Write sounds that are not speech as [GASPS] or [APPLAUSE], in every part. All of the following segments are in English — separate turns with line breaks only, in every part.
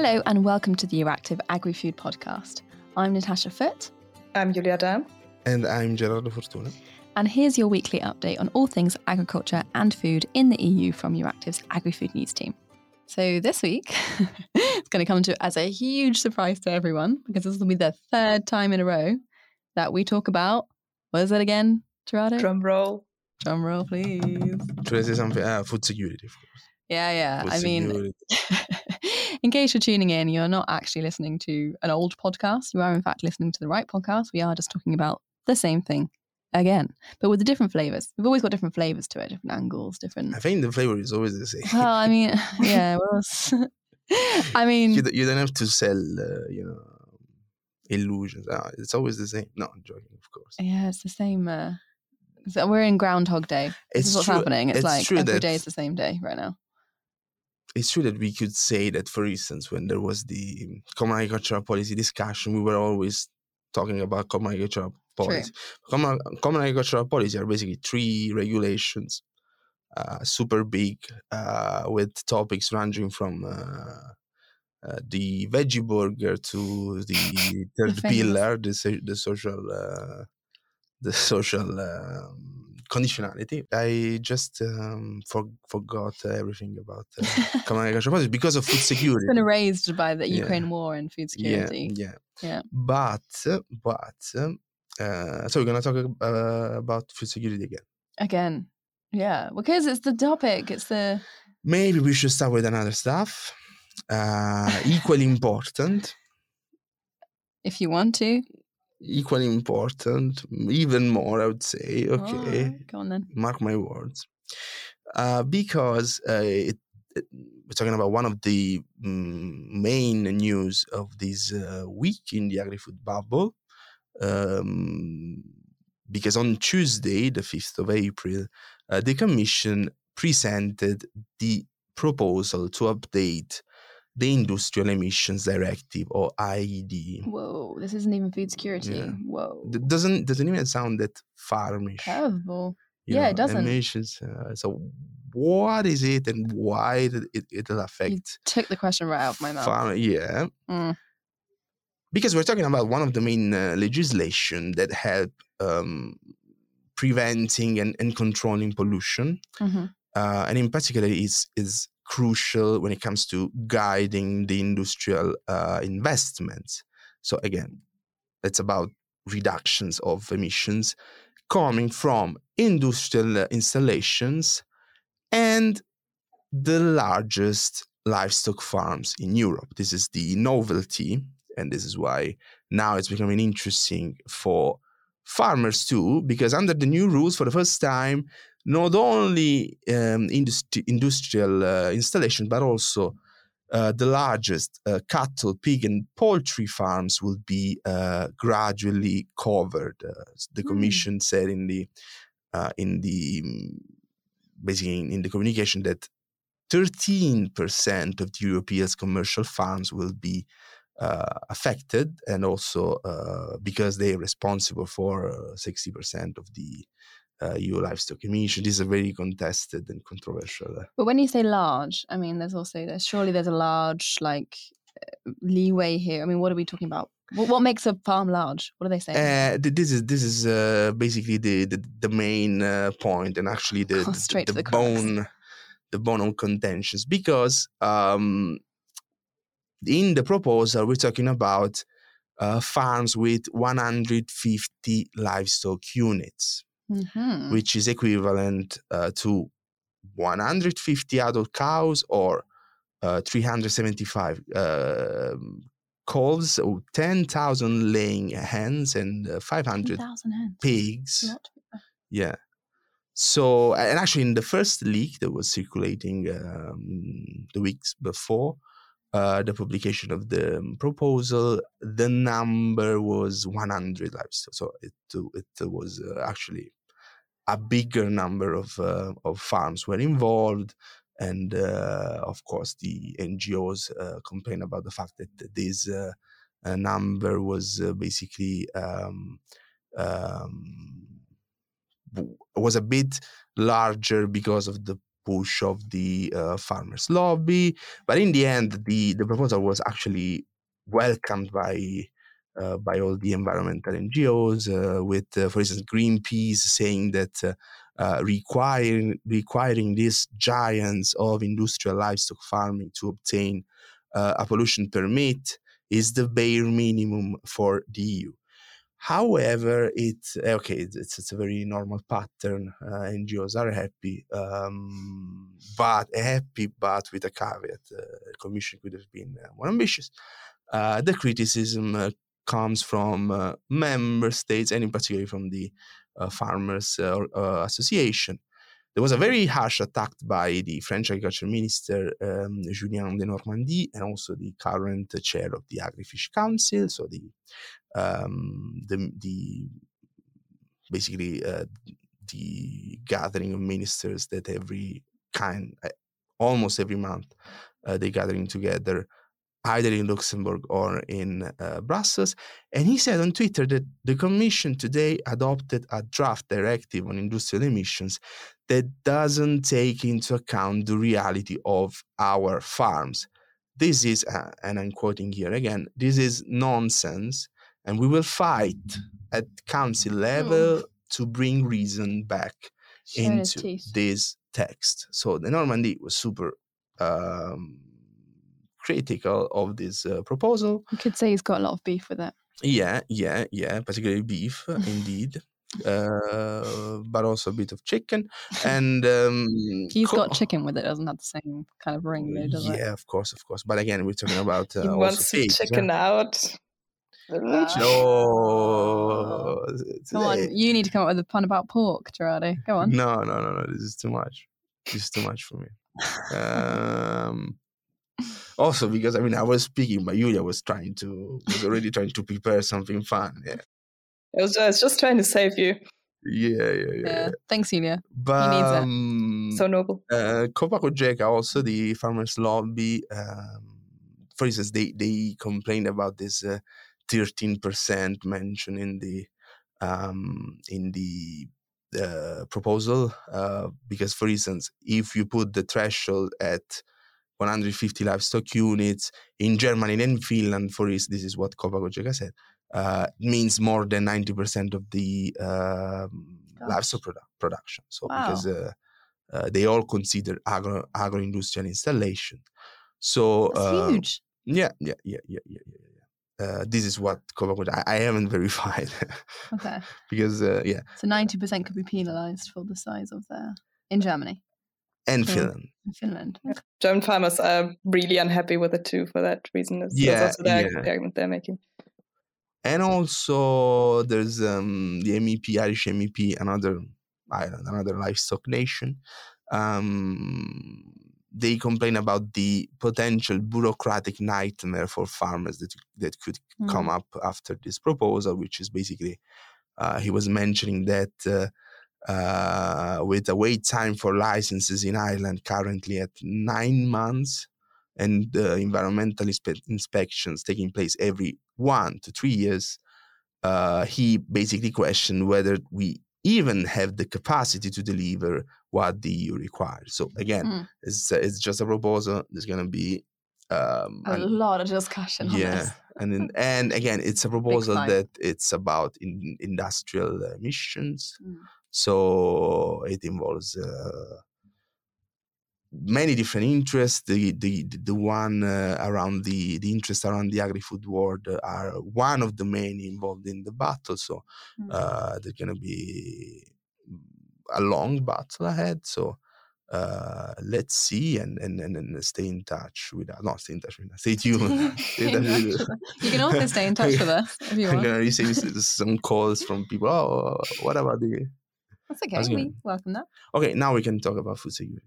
Hello, and welcome to the Euractiv Agri Food Podcast. I'm Natasha Foote.
I'm Julia Dam.
And I'm Gerardo Fortuna.
And here's your weekly update on all things agriculture and food in the EU from Euractiv's Agri Food News team. So this week, [LAUGHS] it's going to come to as a huge surprise to everyone because this will be the third time in a row that we talk about what is it again, Gerardo?
Drum roll.
Drum roll, please.
Should I say something? Uh, food security, of course.
Yeah, yeah.
Food
I mean,
security. [LAUGHS]
in case you're tuning in, you're not actually listening to an old podcast. You are, in fact, listening to the right podcast. We are just talking about the same thing again, but with the different flavors. We've always got different flavors to it, different angles, different.
I think the flavor is always the same.
Well, I mean, [LAUGHS] yeah. Else? [LAUGHS] I mean,
you, don't- you don't have to sell, uh, you know, illusions. Ah, it's always the same. No, I'm joking, of course.
yeah, it's the same. Uh, we're in Groundhog Day. This
It's
is what's
true-
happening. It's,
it's
like every
that-
day is the same day right now.
It's true that we could say that, for instance, when there was the common agricultural policy discussion, we were always talking about common agricultural policy. Common, common agricultural policy are basically three regulations, uh, super big, uh, with topics ranging from uh, uh, the veggie burger to the [LAUGHS] third
famous.
pillar, the, the social, uh, the [LAUGHS] social um, conditionality. I just um, for, forgot everything about uh, common agricultural policy because of food security.
It's been erased by the
Yeah.
Ukraine war and food
Yeah,
security.
yeah,
Yeah.
But but uh, so we're gonna talk uh, about food security again.
Again, yeah, because it's the topic. It's the
Maybe we should start with another stuff. Uh, equally important,
if you want to.
Equally important, even more, I would say. Okay,
Alright, go on then.
mark my words. Uh, because uh, it, it- we're talking about one of the mm, main news of this uh, week in the agri-food bubble. Um, because on Tuesday, the 5th of April, uh, the Commission presented the proposal to update the Industrial Emissions Directive or IED.
Whoa, this isn't even food security.
Yeah.
Whoa,
D- doesn't doesn't even sound that farmish. Terrible.
Yeah,
know,
it doesn't.
emissions. Uh, so what is it and why did it it'll affect
Took the question right out of my mouth.
farm? Yeah,
Mm.
because we're talking about one of the main uh, legislation that help um, preventing and, and controlling pollution,
Mhm.
uh, and in particular is is crucial when it comes to guiding the industrial uh, investments. So again, it's about reductions of emissions coming from industrial uh, installations and the largest livestock farms in Europe. This is the novelty, and this is why now it's becoming interesting for farmers too, because under the new rules, for the first time, not only um, industri- industrial uh, installation, but also uh, the largest uh, cattle, pig, and poultry farms will be uh, gradually covered. Uh, the
Hmm.
Commission said in the uh, in the mm, basically in, in the communication that 13% of the European commercial farms will be uh, affected, and also uh, because they're responsible for uh, 60% of the uh, EU livestock emission. This is a very contested and controversial.
But when you say large, I mean, there's also there's surely there's a large like uh, leeway here. I mean, what are we talking about? What, what makes a farm large? What are they saying?
Uh, th- this is this is uh, basically the the, the main uh, point, and actually the
Oh, [LAUGHS]
the, the
the
bone the bone of contentions because um, in the proposal we're talking about uh, farms with 150 livestock units,
Mhm.
which is equivalent uh, to 150 adult cows or uh, 375 um calves, or 10,000 laying hens, and uh, 500
hens.
pigs.
Not-
Yeah. So, and actually, in the first leak that was circulating um, the weeks before uh, the publication of the proposal, the number was 100 livestock. So it it was uh, actually a bigger number of uh, of farms were involved, and uh, of course the NGOs uh, complain about the fact that this uh, number was uh, basically um, um, was a bit larger because of the push of the uh, farmers' lobby. But in the end, the, the proposal was actually welcomed by by all the environmental NGOs, uh, with, uh, for instance, Greenpeace saying that uh, requiring requiring these giants of industrial livestock farming to obtain uh, a pollution permit is the bare minimum for the EU. However, it's okay. It's, it's a very normal pattern. Uh, NGOs are happy, um, but happy, but with a caveat. Uh, the Commission could have been uh, more ambitious. Uh, the criticism uh, comes from uh, member states, and in particular from the Farmers Association. There was a very harsh attack by the French Agriculture Minister um, Julien Denormandie and also the current chair of the Agrifish Council, so the um, the, the basically uh, the gathering of ministers that every kind, uh, almost every month, uh, they gathering together either in Luxembourg or in uh, Brussels. And he said on Twitter that the Commission today adopted a draft directive on industrial emissions that doesn't take into account the reality of our farms. This is, uh, and I'm quoting here again, this is nonsense and we will fight at council level mm. to bring reason back into this text. So Denormandie was super um, critical of this uh, proposal.
You could say he's got a lot of beef with it.
Yeah, yeah, yeah, particularly beef, [LAUGHS] indeed. Uh, but also a bit of chicken. And um, [LAUGHS]
he's co- got chicken with it. Doesn't have the same kind of ring, though, does
yeah,
it?
Yeah, of course, of course. But again, we're talking about [LAUGHS] uh,
he wants
pigs,
chicken yeah. out.
No.
Come on, you need to come up with a pun about pork, Gerardo. Go on.
No, no, no, no. This is too much. This is too much for me. Um, [LAUGHS] also, because I mean, I was speaking, but Julia was trying to was already trying to prepare something fun. Yeah.
I was, I was just trying to save you.
Yeah, yeah, yeah. yeah.
Thanks, Julia.
But um,
so noble.
Uh, Copa Cogeca, also the farmers' lobby. Um, for instance, they they complained about this uh, 13% mentioned in the um, in the uh, proposal uh, because, for instance, if you put the threshold at 150 livestock units in Germany and Finland, for instance, this is what Copa Cogeca said, uh, means more than 90% of the um, livestock produ- production. So wow. because uh, uh, they all consider agro agro industrial installation. So
That's uh, huge.
Yeah, yeah, yeah, yeah, yeah, yeah uh, this is what Coca I, I haven't [LAUGHS] verified.
okay.
because uh, yeah.
So ninety percent could be penalised for the size of their in Germany.
And so, Finland.
Finland.
Okay. German farmers are really unhappy with it too for that reason. That's,
yeah,
that's also the,
yeah.
the argument they're making.
And also there's um, the MEP, Irish MEP, another Ireland, another livestock nation. Um, they complain about the potential bureaucratic nightmare for farmers that that could mm. come up after this proposal, which is basically uh, he was mentioning that uh, uh, with a wait time for licenses in Ireland currently at nine months, and environmental inspe- inspections taking place every one to three years, uh, he basically questioned whether we even have the capacity to deliver what the EU requires. So again, mm. it's uh, it's just a proposal. There's going to be um,
a
and,
lot of discussion.
Yeah, and then, [LAUGHS] and again, it's a proposal that it's about in, industrial emissions. Mm. So it involves uh, many different interests. The the the one uh, around the the interest around the agri-food world are one of the main involved in the battle. So mm. uh, there's gonna be a long battle ahead. So uh, let's see and, and and and stay in touch with us. Not stay in touch with us. Stay tuned. [LAUGHS]
stay [LAUGHS] you can also stay in [LAUGHS] touch with us if you want.
I'm gonna receive some calls from people. Oh, what about the?
That's okay. We welcome that.
Okay, now we can talk about food security.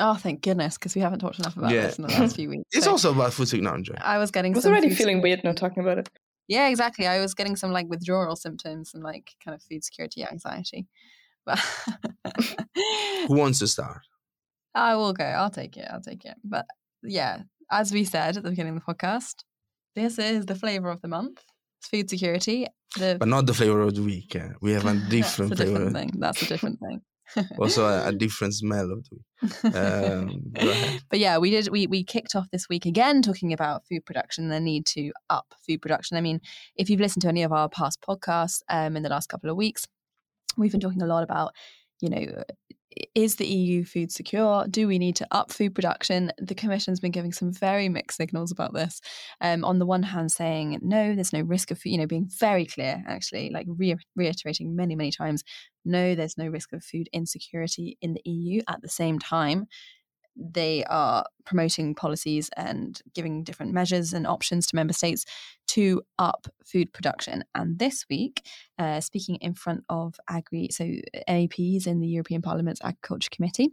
Oh, thank goodness, because we haven't talked enough about yeah. this in the last few [LAUGHS] weeks.
It's so also about food technology.
I was getting.
I was already feeling weird not talking about it.
Yeah, exactly. I was getting some like withdrawal symptoms and like kind of food security anxiety. But [LAUGHS]
who [LAUGHS] wants to start?
I will go. I'll take it. I'll take it. But yeah, as we said at the beginning of the podcast, this is the flavor of the month. Food security.
The... But not the flavor of the week. We have a [LAUGHS] different
That's a
flavor.
different thing. That's a different thing. [LAUGHS]
also a, a different smell of the week. Um, [LAUGHS]
but yeah, we did. We we kicked off this week again talking about food production, and the need to up food production. I mean, if you've listened to any of our past podcasts um, in the last couple of weeks, we've been talking a lot about, you know, is the EU food secure? Do we need to up food production? The Commission's been giving some very mixed signals about this. Um, on the one hand, saying no, there's no risk of, you know, being very clear, actually, like re- reiterating many, many times, no, there's no risk of food insecurity in the EU. At the same time, they are promoting policies and giving different measures and options to member states to up food production. And this week, uh, speaking in front of agri, so MEPs in the European Parliament's Agriculture Committee,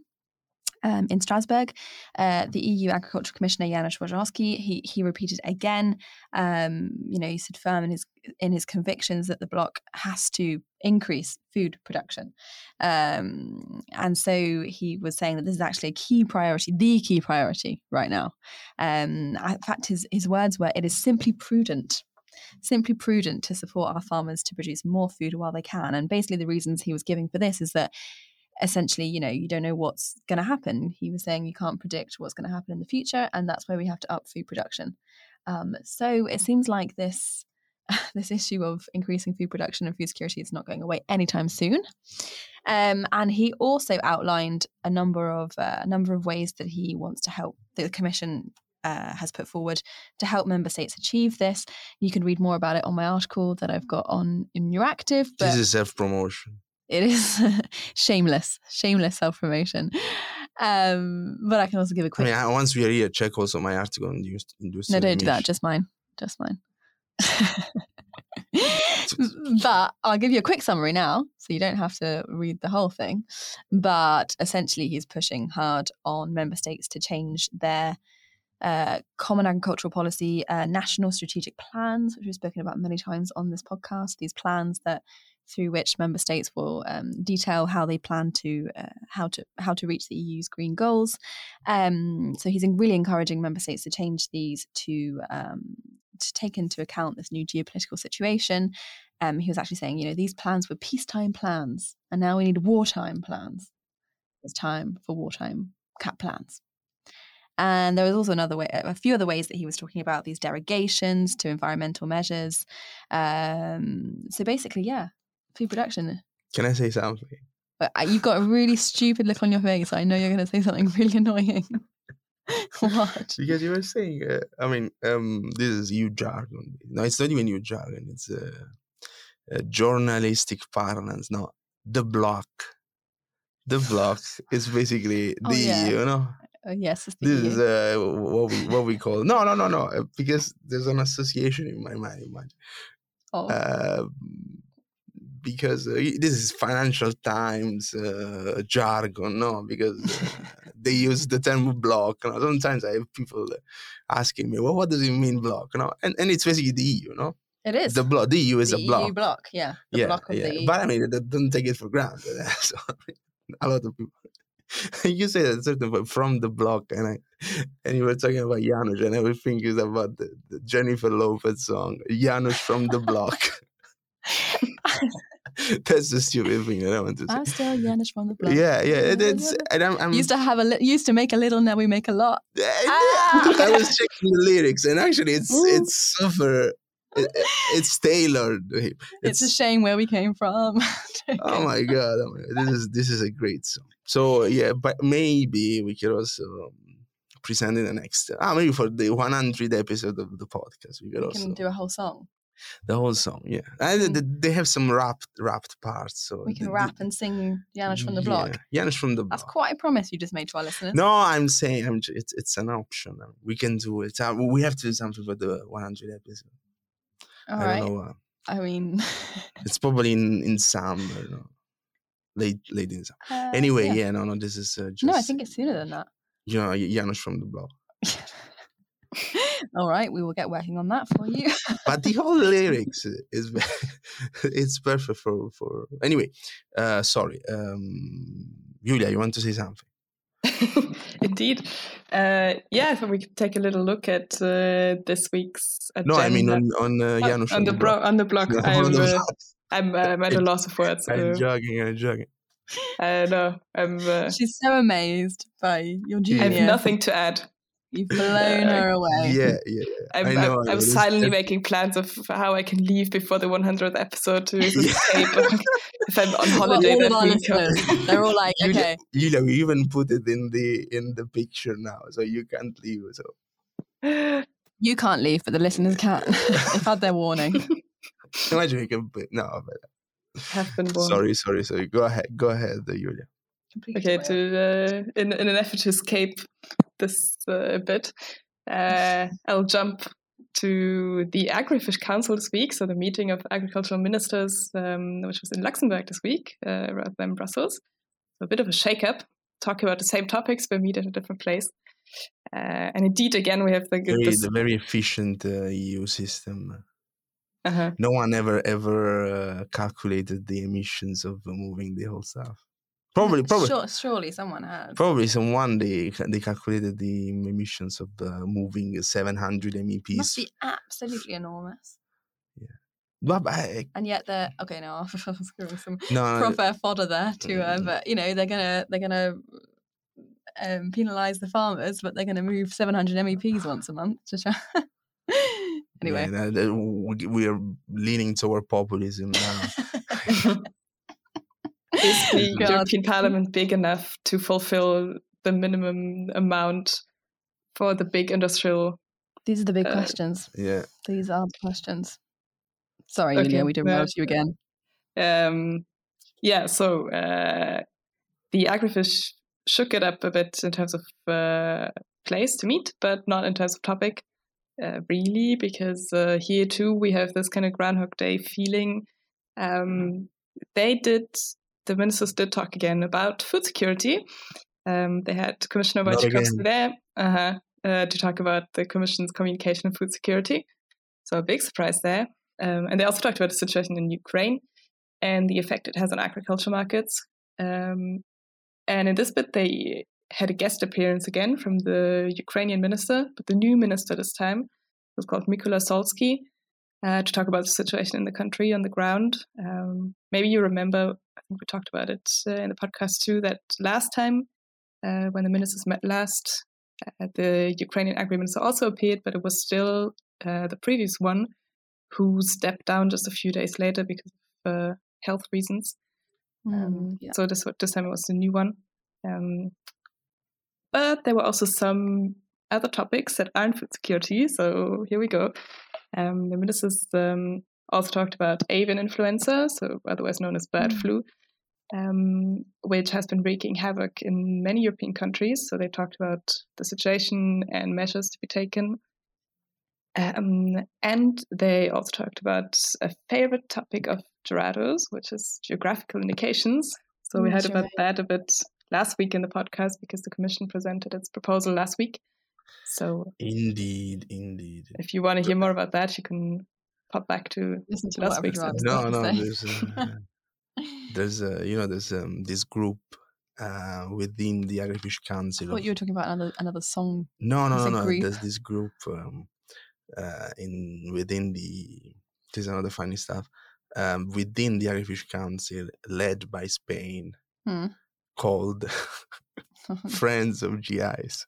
um, in Strasbourg. Uh, the EU Agriculture Commissioner Janusz Wojciechowski he he repeated again. Um, you know, he stood firm in his in his convictions that the bloc has to increase food production, um, and so he was saying that this is actually a key priority, the key priority right now. Um, in fact, his his words were, "It is simply prudent." Simply prudent to support our farmers to produce more food while they can. And basically, the reasons he was giving for this is that essentially, you know, you don't know what's going to happen. He was saying you can't predict what's going to happen in the future, and that's where we have to up food production. Um, so it seems like this [LAUGHS] this issue of increasing food production and food security is not going away anytime soon. Um, and he also outlined a number of uh, a number of ways that he wants to help the Commission uh, has put forward to help member states achieve this. You can read more about it on my article that I've got on in Euractiv. But
This is self promotion.
It is [LAUGHS] shameless, shameless self promotion. Um, but I can also give a
I
quick.
mean, I- once we here, check also my article on the industry.
no, don't do that. Just mine. Just mine. [LAUGHS] [LAUGHS] but I'll give you a quick summary now, so you don't have to read the whole thing. But essentially, he's pushing hard on member states to change their uh, common agricultural policy, uh, national strategic plans, which we've spoken about many times on this podcast. These plans that through which member states will um, detail how they plan to uh, how to how to reach the EU's green goals. Um, so he's really encouraging member states to change these to um, to take into account this new geopolitical situation. Um, he was actually saying, you know, these plans were peacetime plans, and now we need wartime plans. It's time for wartime cap plans. And there was also another way, a few other ways that he was talking about these derogations to environmental measures. Um, so basically, yeah, food production.
Can I say something?
But uh, you've got a really stupid look on your face. I know you're going to say something [LAUGHS] really annoying. [LAUGHS] what?
Because you were saying, uh, I mean, um, this is EU jargon. No, it's not even EU jargon. It's uh, a journalistic parlance. No, the block. The block is basically [LAUGHS]
Oh,
the
yeah.
you know.
Uh, yes,
This
EU.
is uh, what we what we call no no no no uh, because there's an association in my mind. mind.
oh.
Uh, because uh, this is Financial Times uh, jargon, no? Because uh, [LAUGHS] they use the term block. No? Sometimes I have people asking me, "Well, what does it mean block?" No, and and it's basically the EU, no?
it is.
The block. The EU is
the
a
EU
block.
block, yeah. The
yeah,
block of
yeah.
the EU.
But I mean, that don't take it for granted. [LAUGHS] so, a lot of people. [LAUGHS] you say at a certain point from the block, and I and you were talking about Janusz, and everything is about the, the Jennifer Lopez song, Janusz from the block. [LAUGHS] That's the stupid thing that I want to say.
I'm still Janusz from the block.
Yeah, yeah, it, it's and I'm, I'm
Used to have a li- used to make a little, now we make a lot.
I, I was checking the lyrics, and actually, it's
Ooh.
it's suffer. It, it's tailored.
It's, a shame where we came from. [LAUGHS]
oh my god, oh my God, this is this is a great song. So yeah, but maybe we could also um, present in the next. Ah, maybe for the 100 episode of the podcast, we could
we
also
can do a whole song.
The whole song. Yeah, and
Mm.
they have some rapped rapped parts. So
We can
the-
rap and sing Janusz from the block.
Yeah, Janusz from the block.
That's quite a promise you just made to our listeners.
No, I'm saying I'm. It's it's an option. We can do it. Uh, we have to do something for the 100 episode.
All
I
right.
don't know. Uh,
I mean, [LAUGHS]
it's probably in in summer. No? Late late in summer.
uh,
Anyway,
yeah.
yeah. no, no. This is uh, just.
No, I think it's sooner than that.
you know Janusz from the block. [LAUGHS] [LAUGHS]
All right, we will get working on that for you.
But the whole [LAUGHS] lyrics is [LAUGHS] it's perfect for for. Anyway, uh, sorry, um, Julia, you want to say something?
Indeed. Uh, yeah, so we could take a little look at uh, this week's agenda.
No, I mean on on uh,
Oh,
Janusz
on the,
the
bro- on the block.
No,
I'm,
on the
uh. I'm, uh, I'm at a loss of words.
I'm
uh,
joking. I'm jogging.
I know. I'm. Uh,
She's so amazed by your genius.
I have nothing to add.
You've [LAUGHS] blown her away.
Yeah, yeah. [LAUGHS]
I'm,
I
I'm.
I
I'm silently making plans of how I can leave before the 100th episode to [LAUGHS] escape if I'm on
Well,
holiday
all of
week.
they're all like,
know-
okay,
You know, we even put it in the in the picture now, so you can't leave. So [GASPS]
you can't leave, but the listeners can't. They've had their warning.
imagine we can put no. But
have been born.
sorry, sorry, sorry. Go ahead, go ahead, uh, Julia.
Okay, to uh, in in an effort to escape this uh, a bit, uh, I'll jump to the Agrifish Council this week. So the meeting of agricultural ministers, um, which was in Luxembourg this week uh, rather than Brussels. So a bit of a shake-up. Talk about the same topics, but meet at a different place. Uh, and indeed, again, we have the,
Very,
this.
the very efficient uh, EU system.
Uh-huh.
No one ever ever uh, calculated the emissions of moving the whole stuff. Probably, [LAUGHS] probably,
Sure, surely someone had.
probably someone they they calculated the emissions of the moving 700
It must
MEPs.
be absolutely enormous.
But I,
And yet they're okay. No, [LAUGHS] I was giving some
no,
proper fodder there to, uh,
Mm.
but you know they're gonna they're gonna um, penalise the farmers, but they're gonna move 700 MEPs once a month to try. [LAUGHS] anyway,
yeah, that- that we- we are leaning toward populism now.
Is [LAUGHS] the
God.
European Parliament big enough to fulfill the minimum amount for the big industrial?
these are the big
Uh,
questions.
yeah,
These are the questions. Sorry,
Okay,
Julia, we did
well-
well you again.
Um, yeah, so uh, the Agrifish shook it up a bit in terms of uh, place to meet, but not in terms of topic, uh, really, because uh, here too we have this kind of Groundhog Day feeling. Um, they did, the ministers did talk again about food security. Um, they had Commissioner Wojciechowski there uh-huh, uh, to talk about the Commission's communication on food security. So a big surprise there. Um, and they also talked about the situation in Ukraine and the effect it has on agriculture markets. Um, and in this bit, they had a guest appearance again from the Ukrainian minister, but the new minister this time was called Mykola Solsky uh, to talk about the situation in the country on the ground. Um, maybe you remember, I think we talked about it uh, in the podcast too, that last time uh, when the ministers met last, uh, the Ukrainian minister also appeared, but it was still uh, the previous one who stepped down just a few days later because of uh, health reasons. Um,
Mm, yeah.
So this this time it was the new one. Um, but there were also some other topics that aren't food security. So here we go. Um, the ministers um, also talked about avian influenza, so otherwise known as bird
Mm.
flu, um, which has been wreaking havoc in many European countries. So they talked about the situation and measures to be taken. Um, and they also talked about a favorite topic of Gerardo's, which is geographical indications. So we
Mm,
heard
sure.
about that a bit last week in the podcast because the Commission presented its proposal last week. So
indeed, indeed.
if you want to hear more about that, you can pop back to
Listen to
last week's
everyone's
No, no, there's a, there's uh, you know there's um, this group uh, within the Agrifish
I
Council.
What
of-
you were talking about another another song.
No, no, no, no. There's this group um, uh, in within the. This is another funny stuff. Um, within the Agrifish Council, led by Spain,
Hmm.
called [LAUGHS] [LAUGHS] Friends of GIs.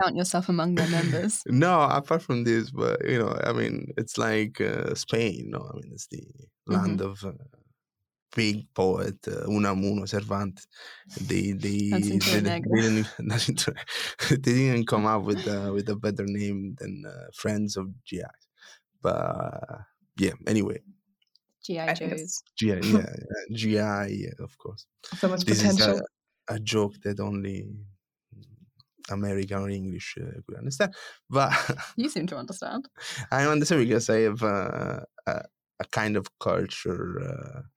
Count yourself among their members. [LAUGHS]
No, apart from this, but you know, I mean, it's like uh, Spain. No, I mean, it's the land of uh, big poet uh, Unamuno Cervantes. They they,
Jacinto
they, they didn't [LAUGHS] [LAUGHS] they didn't come up with uh, with a better name than uh, Friends of GI. But uh, yeah, anyway,
GI
I
Joes.
GI, yeah, yeah, GI, yeah, of course.
so much
This
potential.
is a, a joke that only American or English uh, could understand. But [LAUGHS]
You seem to understand
I understand because I have uh, a, a kind of culture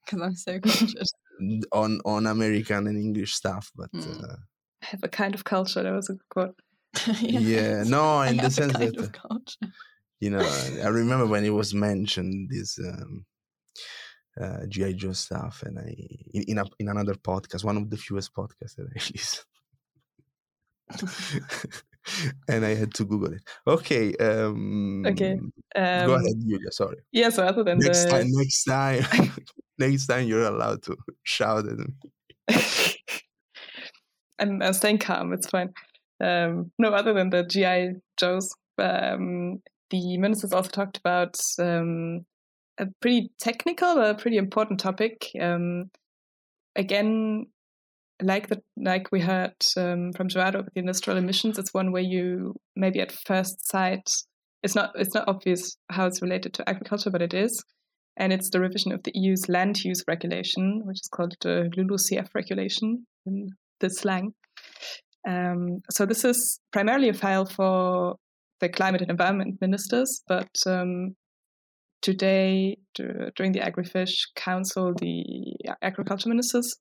because I'm so conscious. [LAUGHS]
uh, on on American and English stuff, but
Mm.
uh,
I have a kind of culture. That was a good [LAUGHS] quote.
yeah, no,
I
in the
have a
sense that
of culture.
you know, I remember when it was mentioned this um, uh, GI Joe stuff, and I in in, a, in another podcast, one of the fewest podcasts that I listen. [LAUGHS] and I had to Google it. Okay. Um,
Okay,
go
Um,
ahead, Julia. Sorry.
Yeah. So other than
Next
the
time. Next time. [LAUGHS] [LAUGHS] next time you're allowed to shout at me.
I'm, I'm staying calm. It's fine. Um, no, other than the GI Joes, um, the ministers also talked about um, a pretty technical, but a pretty important topic. Um, again, like the like we heard um, from Gerardo with the industrial emissions, it's one where you maybe at first sight it's not it's not obvious how it's related to agriculture, but it is, and it's the revision of the EU's land use regulation, which is called the LULUCF regulation in the slang. Um, so this is primarily a file for the climate and environment ministers, but um, today during the Agrifish Council, the agriculture ministers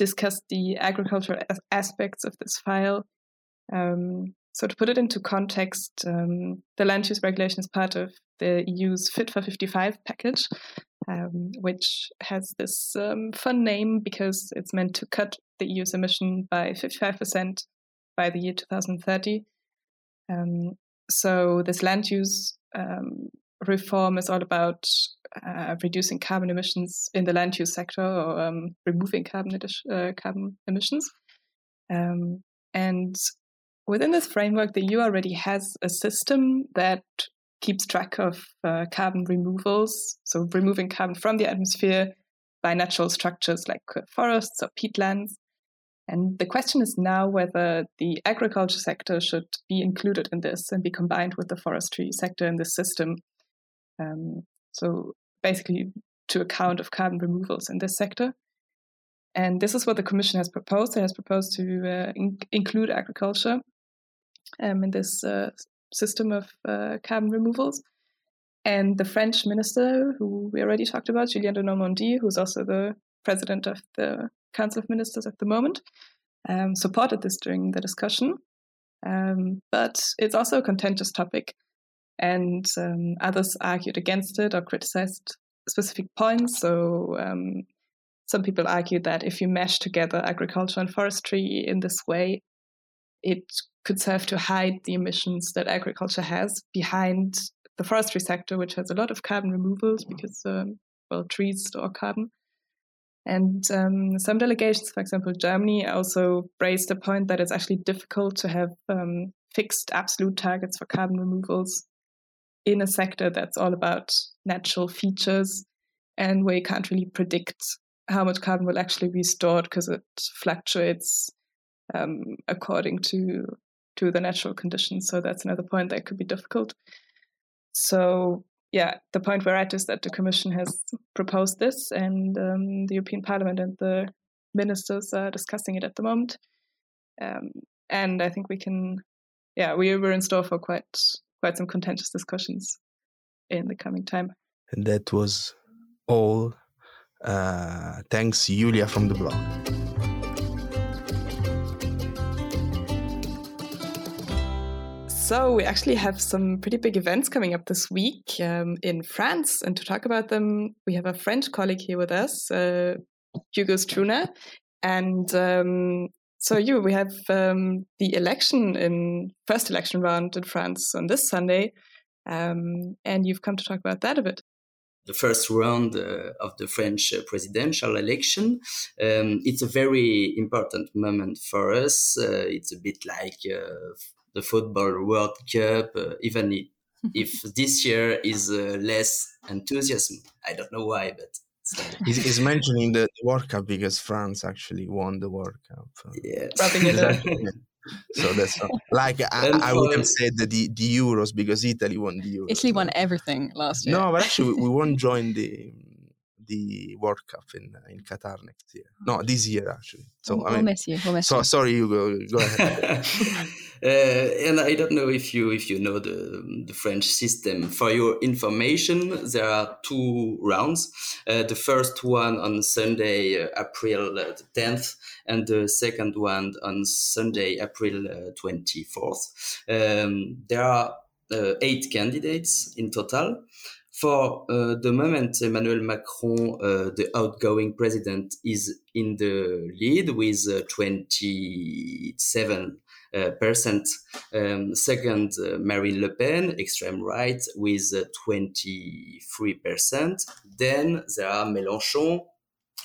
discussed the agricultural aspects of this file. Um, so, to put it into context, um, the land use regulation is part of the EU's Fit for 55 package, um, which has this um, fun name because it's meant to cut the EU's emission by 55% by the year 2030. Um, so, this land use um, reform is all about uh, reducing carbon emissions in the land use sector or um, removing carbon, uh, carbon emissions. Um, and within this framework, the EU already has a system that keeps track of uh, carbon removals, so removing carbon from the atmosphere by natural structures like forests or peatlands. And the question is now whether the agriculture sector should be included in this and be combined with the forestry sector in this system. Um, so basically, to account of carbon removals in this sector. And this is what the Commission has proposed. It has proposed to uh, in- include agriculture um, in this uh, system of uh, carbon removals. And the French minister, who we already talked about, Julien Denormandie, who's also the president of the Council of Ministers at the moment, um, supported this during the discussion. Um, but it's also a contentious topic and um, others argued against it or criticized specific points. So um, some people argued that if you mesh together agriculture and forestry in this way, it could serve to hide the emissions that agriculture has behind the forestry sector, which has a lot of carbon removals because, um, well, trees store carbon. And um, some delegations, for example, Germany, also raised the point that it's actually difficult to have um, fixed absolute targets for carbon removals in a sector that's all about natural features and where you can't really predict how much carbon will actually be stored because it fluctuates um, according to to the natural conditions. So that's another point that could be difficult. So yeah, the point we're at is that the Commission has proposed this, and um, the European Parliament and the ministers are discussing it at the moment. Um, and I think we can, yeah, we were in store for quite quite some contentious discussions in the coming time.
And that was all. Uh, thanks, Julia from the blog.
So, we actually have some pretty big events coming up this week um, in France. And to talk about them, we have a French colleague here with us, uh, Hugo Struna. And um, so, you, we have um, the election in first election round in France on this Sunday, um, and you've come to talk about that a bit.
The first round uh, of the French uh, presidential election. Um, it's a very important moment for us. Uh, it's a bit like uh, the football World Cup, uh, even [LAUGHS] if this year is uh, less enthusiasm. I don't know why, but
he's, he's, mentioning the World Cup because France actually won the World Cup.
Uh, [LAUGHS] [LAUGHS] yeah,
so that's not, like I, I would have said the, the Euros because Italy won the Euros.
Italy won everything last year.
No, but actually we, we won't join the the World Cup in in Qatar next year. No, this year actually. So I mean,
we'll miss you. We'll miss
so sorry, you go go ahead. [LAUGHS]
uh, and I don't know if you if you know the the French system. For your information, there are two rounds. Uh, the first one on Sunday, uh, April uh, tenth, and the second one on Sunday, April uh, twenty fourth. Um, there are uh, eight candidates in total. For uh, the moment, Emmanuel Macron, uh, the outgoing president, is in the lead with uh, 27 uh, percent. Um, second, uh, Marine Le Pen, extreme right, with 23 percent. Then there are Mélenchon,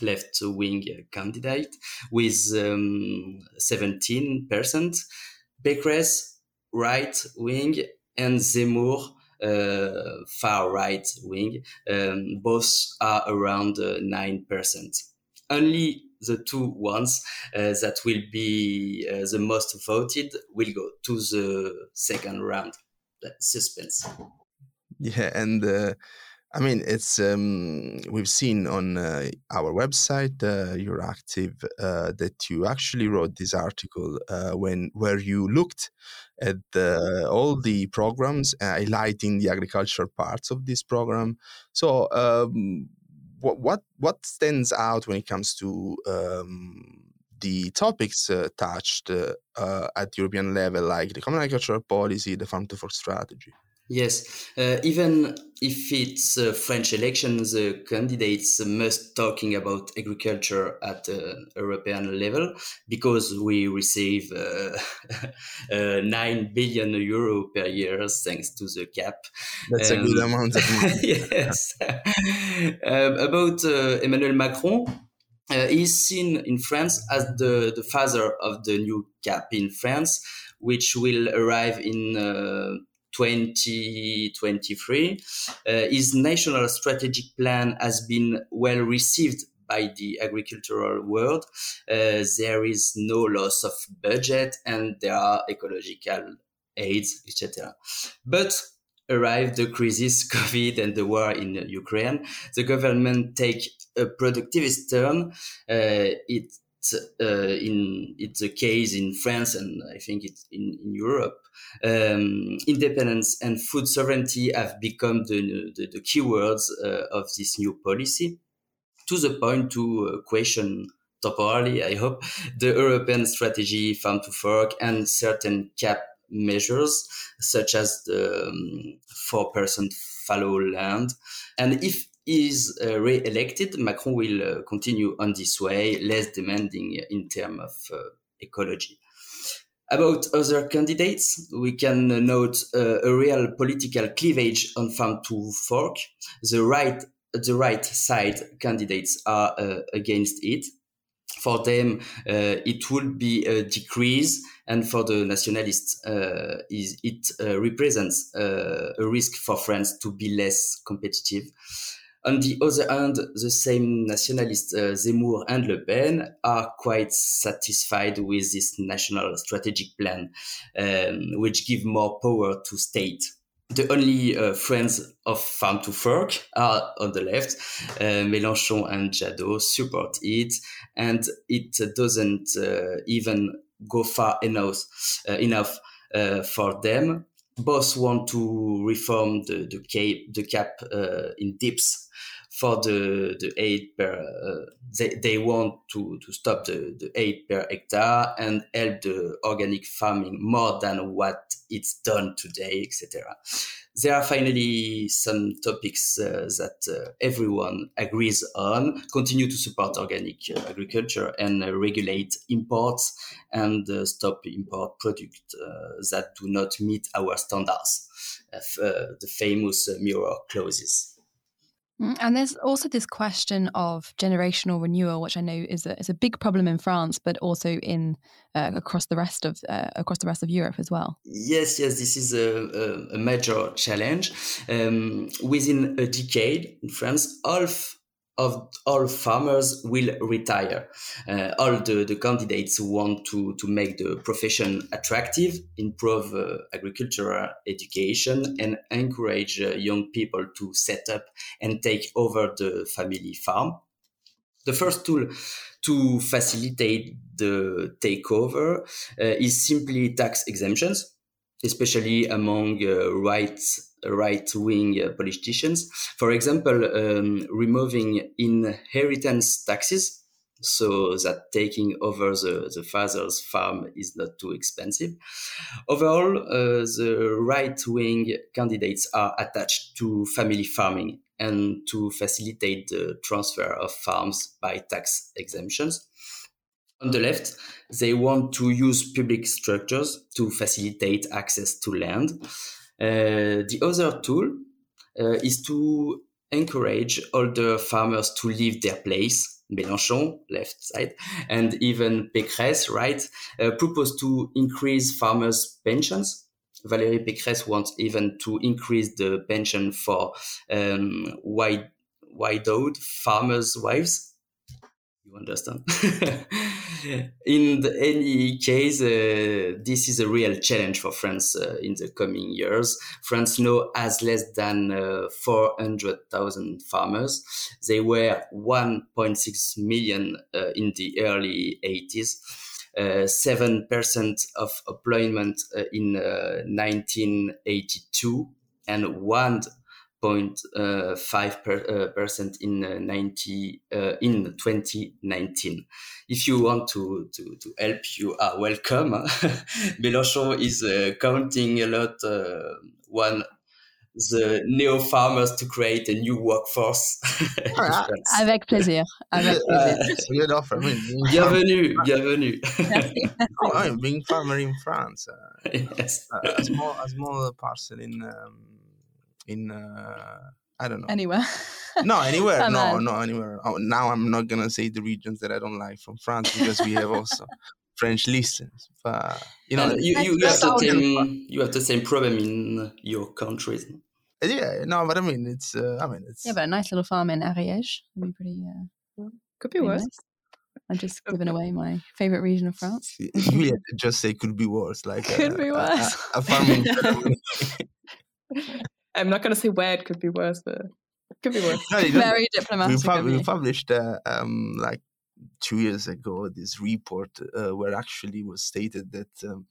left wing candidate, with um, 17 percent. Pécresse, right wing, and Zemmour, far right wing, um, both are around uh, 9%. Only the two ones uh, that will be uh, the most voted will go to the second round. Suspense.
Yeah, and uh, I mean, it's um, we've seen on uh, our website, uh, Euractiv, uh, that you actually wrote this article uh, when where you looked at the, all the programs, highlighting the agricultural parts of this program. So, um, what what what stands out when it comes to um, the topics uh, touched uh, uh, at European level, like the common agricultural policy, the farm to fork strategy?
Yes, uh, even if it's uh, French elections, the candidates must talking about agriculture at uh, European level because we receive uh, [LAUGHS] uh, nine billion euro per year thanks to the cap.
That's um, a good um, amount of money. [LAUGHS]
yes. Um, about uh, Emmanuel Macron, uh, he's seen in France as the, the father of the new cap in France, which will arrive in uh, 2023. Uh, his national strategic plan has been well received by the agricultural world. Uh, there is no loss of budget and there are ecological aids, etc. But arrived the crisis, [LAUGHS] COVID, and the war in Ukraine, the government take a productivist turn. Uh, it uh, in it's a case in France and I think it's in, in Europe. Um, independence and food sovereignty have become the, the, the keywords uh, of this new policy to the point to uh, question temporarily, I hope, the European strategy farm to fork and certain cap measures such as the um, 4% fallow land. And if is uh, re-elected, Macron will uh, continue on this way, less demanding in terms of uh, ecology. About other candidates, we can note uh, a real political cleavage on farm to fork. The right, the right side candidates are uh, against it. For them, uh, it would be a decrease, and for the nationalists, is, it represents a risk for France to be less competitive. On the other hand, the same nationalists, uh, Zemmour and Le Pen, are quite satisfied with this national strategic plan, um, which give more power to state. The only uh, friends of Farm to Fork are on the left. Uh, Mélenchon and Jadot support it, and it doesn't uh, even go far enough, uh, enough uh, for them both want to reform the the cap, the cap in dips for the the aid per uh, they, they want to to stop the the aid per hectare and help the organic farming more than what it's done today etc there are finally some topics uh, that uh, everyone agrees on. Continue to support organic uh, agriculture and uh, regulate imports and uh, stop import products that do not meet our standards. The famous mirror clauses
and there's also this question of generational renewal, which I know is a, is a big problem in France, but also in uh, across the rest of uh, across the rest of Europe as well.
Yes, yes, this is a, a, a major challenge. Um, within a decade in France, half of all farmers will retire. Uh, all the, the candidates want to, to make the profession attractive, improve uh, agricultural education, and encourage uh, young people to set up and take over the family farm. The first tool to facilitate the takeover uh, is simply tax exemptions especially among uh, right wing uh, politicians. For example, um, removing inheritance taxes so that taking over the, the father's farm is not too expensive. Overall, uh, the right wing candidates are attached to family farming and to facilitate the transfer of farms by tax exemptions. On the left, they want to use public structures to facilitate access to land. Uh, the other tool uh, is to encourage older farmers to leave their place. Mélenchon, left side, and even Pécresse, right, uh, propose to increase farmers' pensions. Valérie Pécresse wants even to increase the pension for um, wide, widowed farmers' wives you understand? [LAUGHS] In the, any case uh, this is a real challenge for france uh, in the coming years. France now has less than uh, 400000 farmers. They were 1.6 million uh, in the early 80s uh, seven percent of employment uh, in 1982 and one 0.5 per, uh, percent in uh, 90 uh, in 2019. If you want to, to, to help, you are welcome. [LAUGHS] Mélenchon is counting a lot one the neo farmers to create a new workforce. [LAUGHS]
Avec plaisir. Avec plaisir. [LAUGHS]
good offer. I mean,
bienvenue, bienvenue.
oh, I mean, being farmer in France, uh,
yes.
a, a, small, a small parcel in um, in uh, I don't know
anywhere. [LAUGHS]
no, anywhere. no, no, anywhere. Oh, now I'm not gonna say the regions that I don't like from France because we have also [LAUGHS] French listeners. But you know,
you, you, you have the same you have the same problem in your countries.
Yeah, no, but I mean, it's uh, I mean, it's
yeah, but a nice little farm in Ariège would be pretty. Uh,
could be worse. Nice.
I'm just giving away my favorite region of France. [LAUGHS]
you just say could be worse, like
could a, be worse.
A, a, a farming.
I'm not going to say where it could be worse, but it could be worse.
No, Very diplomatic.
We, pub- we published uh, um, like two years ago this report uh, where actually was stated that um,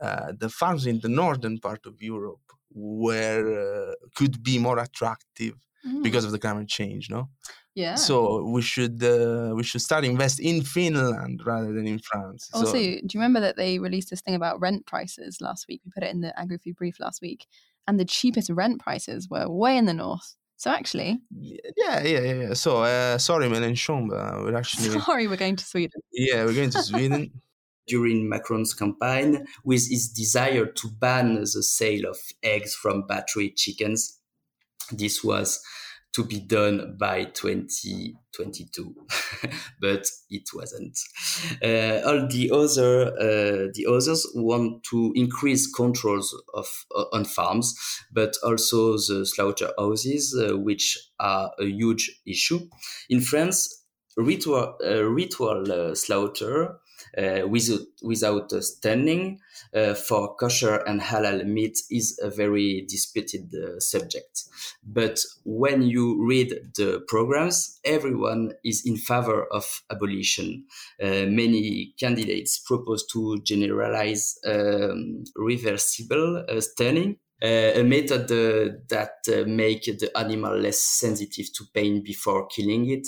uh, the farms in the northern part of Europe were uh, could be more attractive mm. because of the climate change. No.
Yeah.
So we should uh, we should start invest in Finland rather than in France.
Also,
so,
do you remember that they released this thing about rent prices last week? We put it in the agri-food brief last week, and the cheapest rent prices were way in the north. So actually,
yeah, yeah, yeah. So uh, sorry, Mélenchon, but we're [LAUGHS] actually
sorry, we're going to Sweden.
Yeah, we're going to Sweden. [LAUGHS]
During Macron's campaign, with his desire to ban the sale of eggs from battery chickens, this was to be done by 2022, [LAUGHS] but it wasn't. Uh, all the other uh, the others want to increase controls of uh, on farms, but also the slaughterhouses, uh, which are a huge issue in France. Ritual uh, ritual uh, without without stunning uh, for kosher and halal meat is a very disputed uh, subject. But when you read the programs, everyone is in favor of abolition. Uh, many candidates propose to generalize um, reversible uh, stunning uh, a method uh, that uh, make the animal less sensitive to pain before killing it.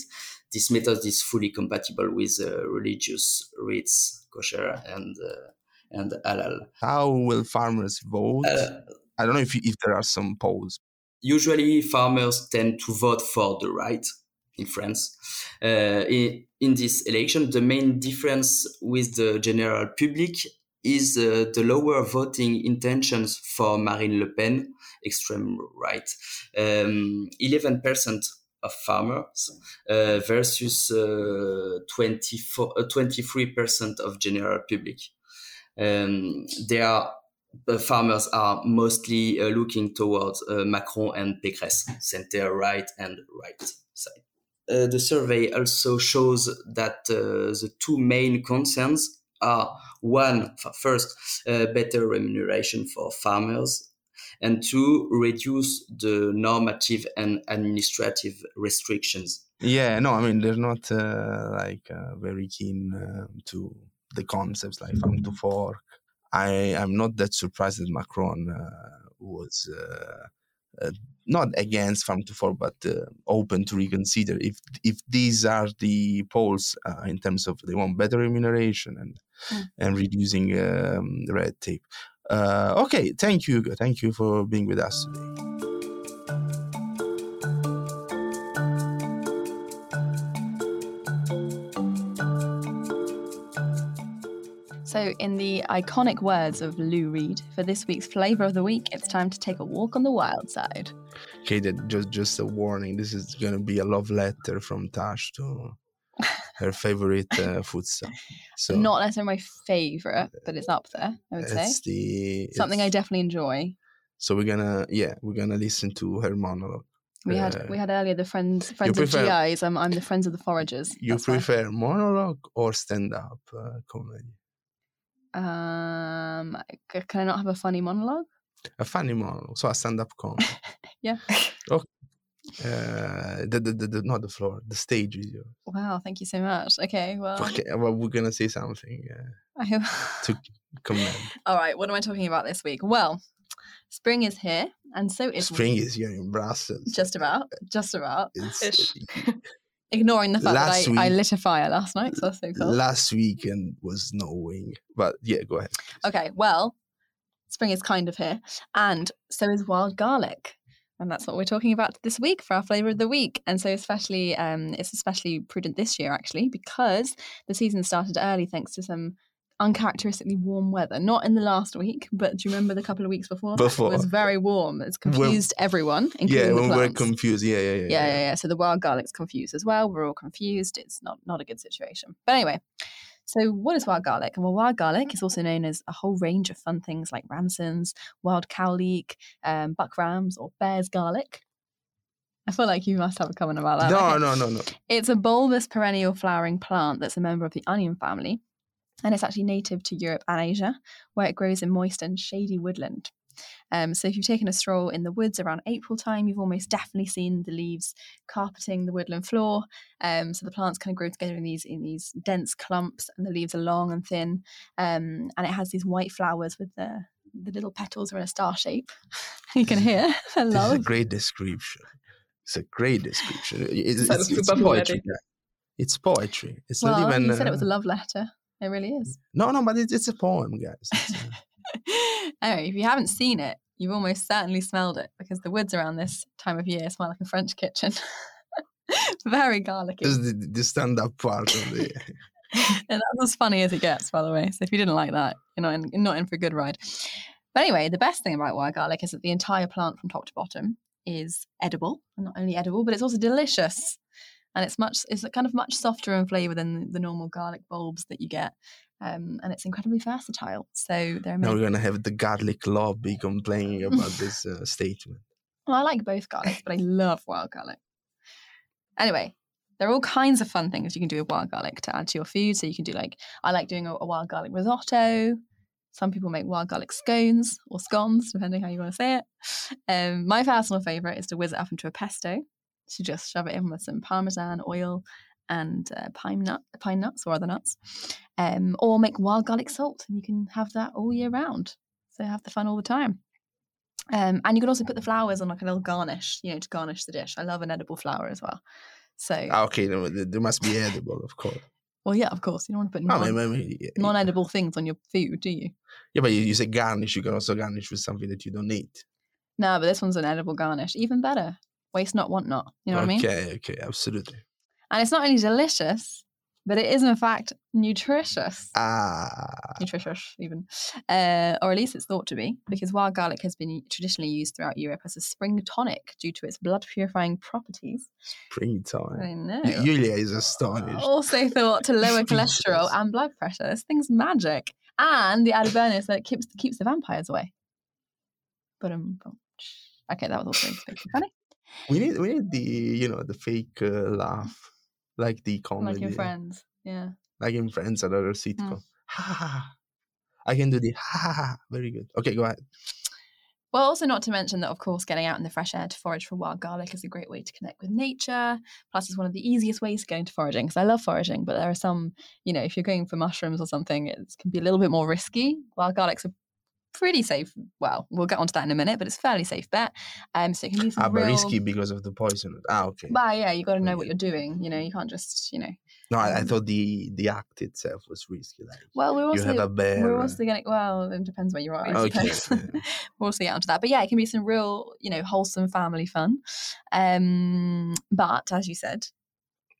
This method is fully compatible with religious rites, kosher and and halal.
How will farmers vote? Uh, I don't know if, if there are some polls.
Usually, farmers tend to vote for the right in France. Uh, in, in this election, the main difference with the general public is uh, the lower voting intentions for Marine Le Pen, extreme right. Um, 11% of farmers uh, versus uh, 24, 23% of general public um, are the farmers are mostly uh, looking towards uh, Macron and Pécresse, center right and right side. Uh, the survey also shows that uh, the two main concerns are one, first, uh, better remuneration for farmers, and two, reduce the normative and administrative restrictions.
Yeah, no, I mean they're not uh, like very keen to the concepts like farm to fork. I am not that surprised that Macron uh, was uh, uh, not against farm to fork, but uh, open to reconsider if if these are the polls uh, in terms of they want better remuneration and mm. and reducing um, red tape. Uh, okay, thank you, thank you for being with us today.
So, in the iconic words of Lou Reed, for this week's flavor of the week, it's time to take a walk on the wild side.
Okay, just just a warning. This is gonna be a love letter from Tash to her favorite uh, food stuff. So
Not necessarily my favorite, but it's up there, I would say.
it's the
Something I definitely enjoy.
So we're gonna yeah we're gonna listen to her monologue.
We had
Uh,
we had earlier the friends friends of
prefer-
GIs. I'm I'm the friends of the foragers.
You
That's why.
prefer monologue or stand up uh, comedy?
Um, can I not have a funny monologue?
A funny monologue, so a stand up comedy. [LAUGHS]
Yeah.
Okay. Uh, the, the, the, the not the floor, the stage is yours.
Wow, thank you so much. Okay, well,
Okay, well we're gonna say something. Uh,
I hope.
To- [LAUGHS] comment.
All right, what am I talking about this week? Well, spring is here, and so is
Spring is here in Brussels.
Just about, just about.
It's, [LAUGHS]
Ignoring the fact
Last
that I, I lit a fire last night, so that's so cool.
last weekend was snowing, but yeah, go ahead.
Okay, well, spring is kind of here, and so is wild garlic. And that's what we're talking about this week for our flavor of the week. And so, especially, um, it's especially prudent this year actually because the season started early thanks to some uncharacteristically warm weather. Not in the last week, but do you remember the couple of weeks before? that? it was very warm. It's confused everyone, including
yeah,
the
when we're
plants.
confused. Yeah, yeah, yeah.
yeah, yeah, yeah. So the wild garlic's confused as well. We're all confused. It's not not a good situation. But anyway, so what is wild garlic? Well, wild garlic is also known as a whole range of fun things like ramsons, wild cow leek, um, buck rams, or bear's garlic. I feel like you must have a comment about that.
No,
Okay.
no, no, no.
It's a bulbous perennial flowering plant that's a member of the onion family, and it's actually native to Europe and Asia, where it grows in moist and shady woodland. Um, so if you've taken a stroll in the woods around April time, you've almost definitely seen the leaves carpeting the woodland floor. Um, so the plants kind of grow together in these in these dense clumps, and the leaves are long and thin, um, and it has these white flowers with the the little petals are in a star shape. [LAUGHS] you can hear. [LAUGHS] I
This is a great description. It's a great description. It's, it's, it's poetry. It's poetry. It's
Well,
not even.
you said it was a
uh,
love letter. It really is.
No, no, but it's, it's a poem, guys. [LAUGHS] [LAUGHS]
Anyway, if you haven't seen it, you've almost certainly smelled it because the woods around this time of year smell like a French kitchen. [LAUGHS] Very garlicky.
it's the, the stand-up part of the. [LAUGHS]
and that's as funny as it gets, by the way. So if you didn't like that, you're not in, you're not in for a good ride. But anyway, the best thing about wild garlic is that the entire plant from top to bottom is edible. And not only edible, but it's also delicious. And it's much it's kind of much softer in flavour than the normal garlic bulbs that you get. Um, and it's incredibly versatile. So there are
now we're gonna have the garlic lobby complaining about this uh, [LAUGHS] statement.
Well, I like both garlics, but I love wild garlic. Anyway, there are all kinds of fun things you can do with wild garlic to add to your food. So you can do like I like doing a, a wild garlic risotto. Some people make wild garlic scones or scones, depending how you want to say it. Um, my personal favorite is to whiz it up into a pesto. So just shove it in with some parmesan, oil, and uh, pine nut, pine nuts or other nuts, um, or make wild garlic salt, and you can have that all year round. So have the fun all the time. Um, and you can also put the flowers on like a little garnish, you know, to garnish the dish. I love an edible flower as well. So,
Ah, okay, no, there there must be edible, of course.
well, yeah, of course, you don't want to put non,
I mean, yeah,
non-edible things on your food, do you?
yeah, but you, you say garnish. You can also garnish with something that you don't eat.
No, but this one's an edible garnish, even better. Waste not, want not. You know what I mean?
Okay, okay, absolutely.
And it's not only delicious, but it is in fact nutritious.
Ah,
nutritious even. Uh, or at least it's thought to be because wild garlic has been traditionally used throughout europe as a spring tonic due to its blood purifying properties.
Springtime.
i know.
Julia is astonished.
also thought to lower [LAUGHS] cholesterol and blood pressure. This thing's magic. And the added bonus that keeps keeps the vampires away. But um okay that was also funny.
We need, we need the, you know, the fake uh, laugh, like the comedy,
like your friends yeah
like in Friends, another sitcom. Mm. Ha ha ha. I can do the ha ha ha. Very good. Okay, go ahead.
Well, also not to mention that, of course, getting out in the fresh air to forage for wild garlic is a great way to connect with nature. Plus, it's one of the easiest ways to go into foraging because I love foraging, but there are some, you know, if you're going for mushrooms or something, it can be a little bit more risky. Wild garlic's a pretty safe. Well, we'll get onto that in a minute, but it's a fairly safe bet. Um, so it can be some
Ah, but
real.
risky because of the poison. Ah, okay.
But yeah, you got to know
Okay.
what you're doing. You know, you can't just, you know.
No, I, I
um,
thought the the act itself was risky. Like
Well, we're
you
also
have a bear.
we're also to well it depends where you are I
Okay,
suppose. [LAUGHS] we'll also get onto that but yeah it can be some real you know wholesome family fun um but as you said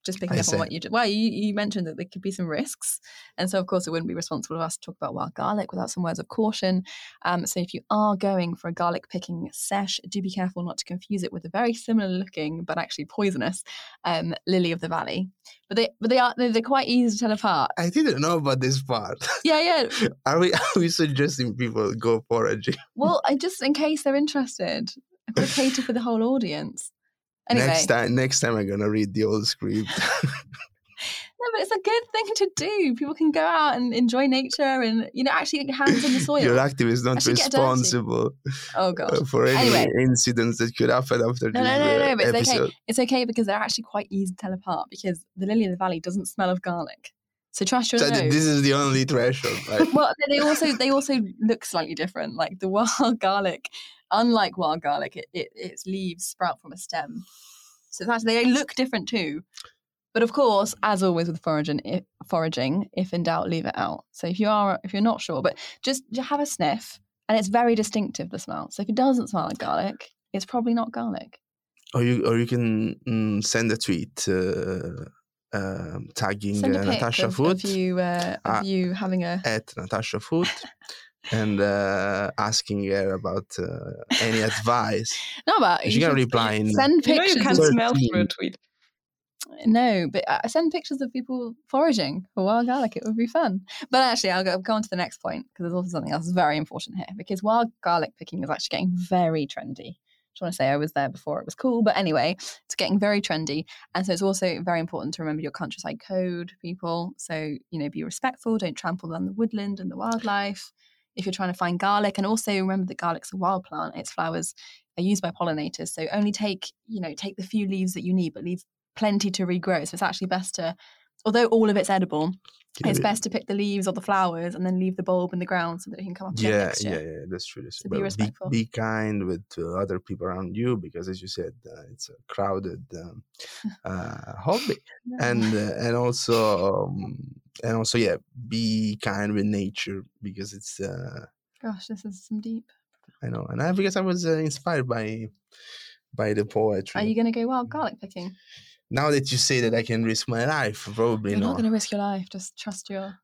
just picking
I
up
see.
on what you did. Well, you, you mentioned that there could be some risks. And so, of course, it wouldn't be responsible of us to talk about wild garlic without some words of caution. Um, so, if you are going for a garlic picking sesh, do be careful not to confuse it with a very similar looking but actually poisonous um, lily of the valley. But they, but they are they're, they're quite easy to tell apart.
I didn't know about this part.
Yeah, yeah. [LAUGHS]
Are we are we suggesting people go foraging?
Well, I just in case they're interested, I've got to cater for the whole audience. Anyway,
Next time next time I'm gonna read the old script. [LAUGHS]
No, but it's a good thing to do. People can go out and enjoy nature and, you know, actually get hands in the [LAUGHS] soil.
Your active is not
Actually
responsible
oh, God. [LAUGHS]
for any
Anyway.
incidents that could happen after
No,
this
no, no, no,
uh,
but it's okay.
episode.
It's okay because they're actually quite easy to tell apart because the lily of the valley doesn't smell of garlic. So trust your
So
nose.
this is the only threshold. Right?
well, they also they also look slightly different. Like the wild garlic, unlike wild garlic, it, it, its leaves sprout from a stem. So actually, they look different too. But of course, as always with foraging, if, foraging, if in doubt, leave it out. So if you are if you're not sure, but just, have a sniff, and it's very distinctive the smell. So if it doesn't smell like garlic, it's probably not garlic.
or you or you can mm, send a tweet uh, um, tagging
Send a
uh, Natasha
of,
Foot
of you uh, of
Ah.
you having a
at Natasha Foote [LAUGHS] and uh, asking her about uh, any advice. [LAUGHS]
no, but
She's
you
gonna
should
reply in
send
You know
pictures.
you can
of-
smell through a tweet.
No, but uh, send pictures of people foraging for wild garlic. It would be fun. But actually, I'll go, go on to the next point because there's also something else very important here. Because wild garlic picking is actually getting very trendy. I just want to say I was there before it was cool, but anyway, it's getting very trendy, and so it's also very important to remember your countryside code, people. So you know, be respectful. Don't trample on the woodland and the wildlife. If you're trying to find garlic, and also remember that garlic's a wild plant. Its flowers are used by pollinators, so only take you know take the few leaves that you need, but leave plenty to regrow. So it's actually best to, although all of it's edible,
Yeah,
it's best to pick the leaves or the flowers and then leave the bulb in the ground so that it can come up
Yeah, yeah, yeah, that's true. That's
So be respectful.
Be, kind with uh, other people around you because, as you said, uh, it's a crowded um, [LAUGHS] uh, hobby, and uh, and also um, and also yeah, be kind with nature because it's uh,
Gosh, this is some deep.
I know, and I because I was uh, inspired by by the poetry.
Are you going to go wild garlic picking?
now that you say that I can risk my life, probably
You're not
not.
going to risk your life. Just trust your.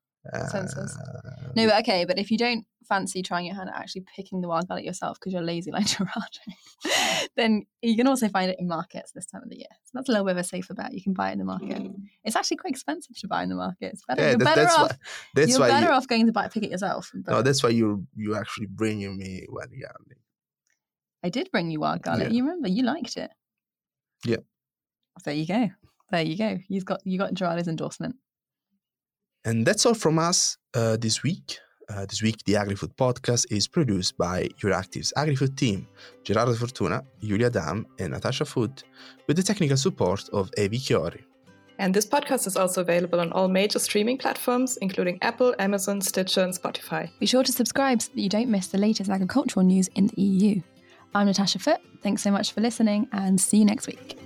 senses. No, but okay. But if you don't fancy trying your hand at actually picking the wild garlic yourself because you're lazy like [LAUGHS] Gerardo, then you can also find it in markets this time of the year. So that's a little bit of a safer bet. You can buy it in the market. Hmm. It's actually quite expensive to buy in the market. It's better.
yeah,
you're better
that's
off.
why. That's
you're
why.
better
you,
off going to buy pick it yourself.
no, that's why you you actually bringing me one garlic.
I did bring you wild garlic.
Yeah.
You remember? You liked it.
Yeah.
There you go. There you go. You've got you got Gerardo's endorsement.
And that's all from us uh, this week. Uh, this week, the AgriFood podcast is produced by Euractiv's AgriFood team, Gerardo Fortuna, Julia Dahm, and Natasha Foote, with the technical support of Evi Chiori.
And this podcast is also available on all major streaming platforms, including Apple, Amazon, Stitcher, and Spotify.
Be sure to subscribe so that you don't miss the latest agricultural news in the EU. I'm Natasha Foote. Thanks so much for listening and see you next week.